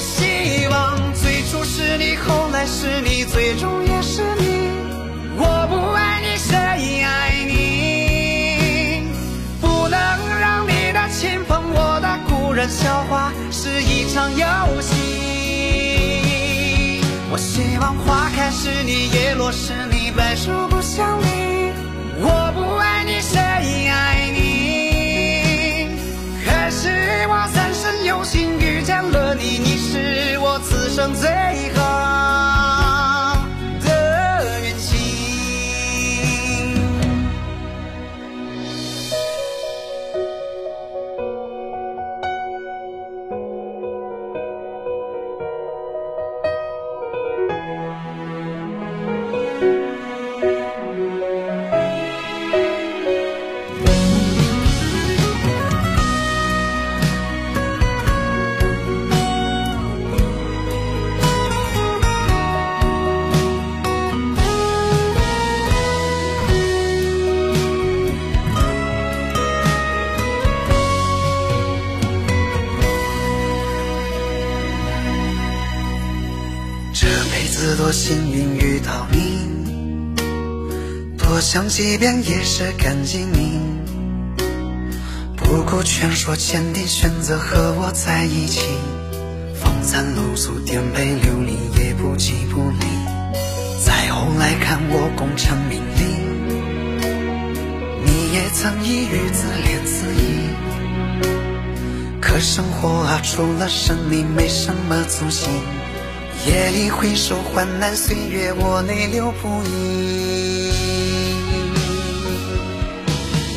希望最初是你，后来是你，最终也是你。我不爱你，谁爱你？不能让你的亲朋，我的故人，笑话是一场游戏。我希望花开是你，叶落是你，白首不相离。这辈子多幸运遇到你，多想几遍也是感激你。不顾劝说，坚定选择和我在一起。风餐露宿，颠沛流离，也不急不离。再后来看我功成名利，你也曾以语自怜自艾。可生活啊，除了生命，没什么足迹。夜里回首，患难岁月，我泪流不已。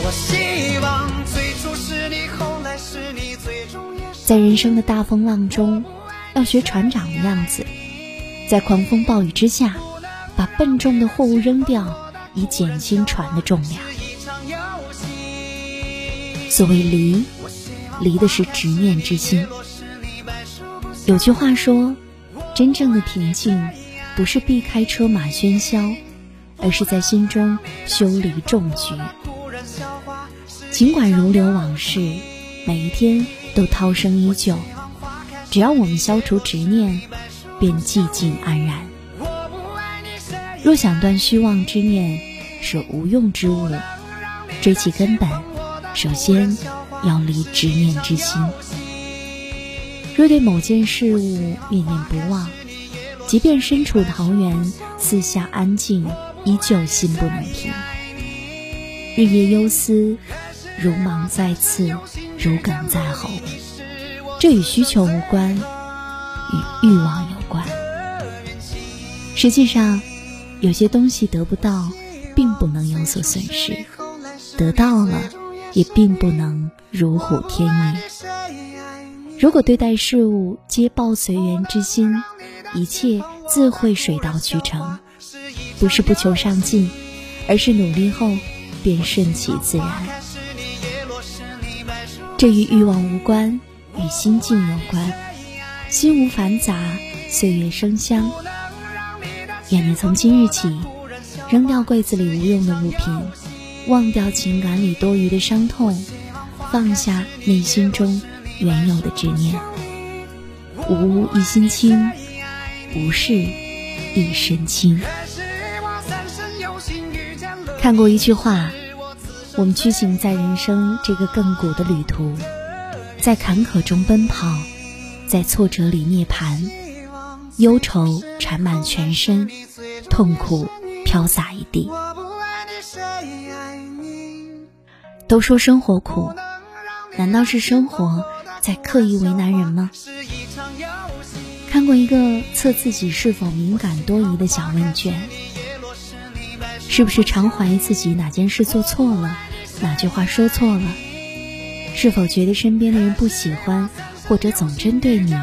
我希望最初是你，后来是你，最终也是在人生的大风浪中，要学船长的样子，在狂风暴雨之下，把笨重的货物扔掉，以减轻船的重量。所谓离，离的是执念之心。有句话说，真正的平静，不是避开车马喧嚣，而是在心中修篱种菊。尽管如流往事，每一天都涛声依旧，只要我们消除执念，便寂静安然。若想断虚妄之念，舍无用之物，追其根本，首先要离执念之心。若对某件事物念念不忘，即便身处桃源，四下安静，依旧心不能平。日夜忧思，如芒在刺，如鲠在喉。这与需求无关，与欲望有关。实际上，有些东西得不到，并不能有所损失；得到了，也并不能如虎添翼。如果对待事物皆抱随缘之心，一切自会水到渠成。不是不求上进，而是努力后便顺其自然。这与欲望无关，与心境有关。心无繁杂，岁月生香。愿你从今日起，扔掉柜子里无用的物品，忘掉情感里多余的伤痛，放下内心中原有的执念。无一心轻，无事一身轻。看过一句话，我们驱行在人生这个亘古的旅途，在坎坷中奔跑，在挫折里涅槃，忧愁缠满全身，痛苦飘洒一地。都说生活苦，难道是生活在刻意为难人吗？看过一个测自己是否敏感多疑的小问卷，是不是常怀疑自己哪件事做错了，哪句话说错了？是否觉得身边的人不喜欢，或者总针对你？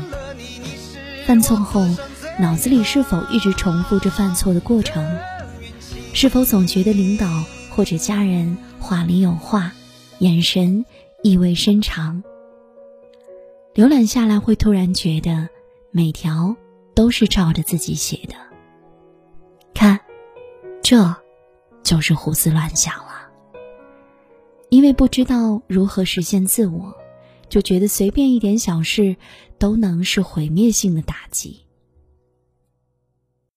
犯错后，脑子里是否一直重复着犯错的过程？是否总觉得领导或者家人话里有话，眼神意味深长？浏览下来，会突然觉得每条都是照着自己写的。看，这就是胡思乱想了。因为不知道如何实现自我，就觉得随便一点小事都能是毁灭性的打击。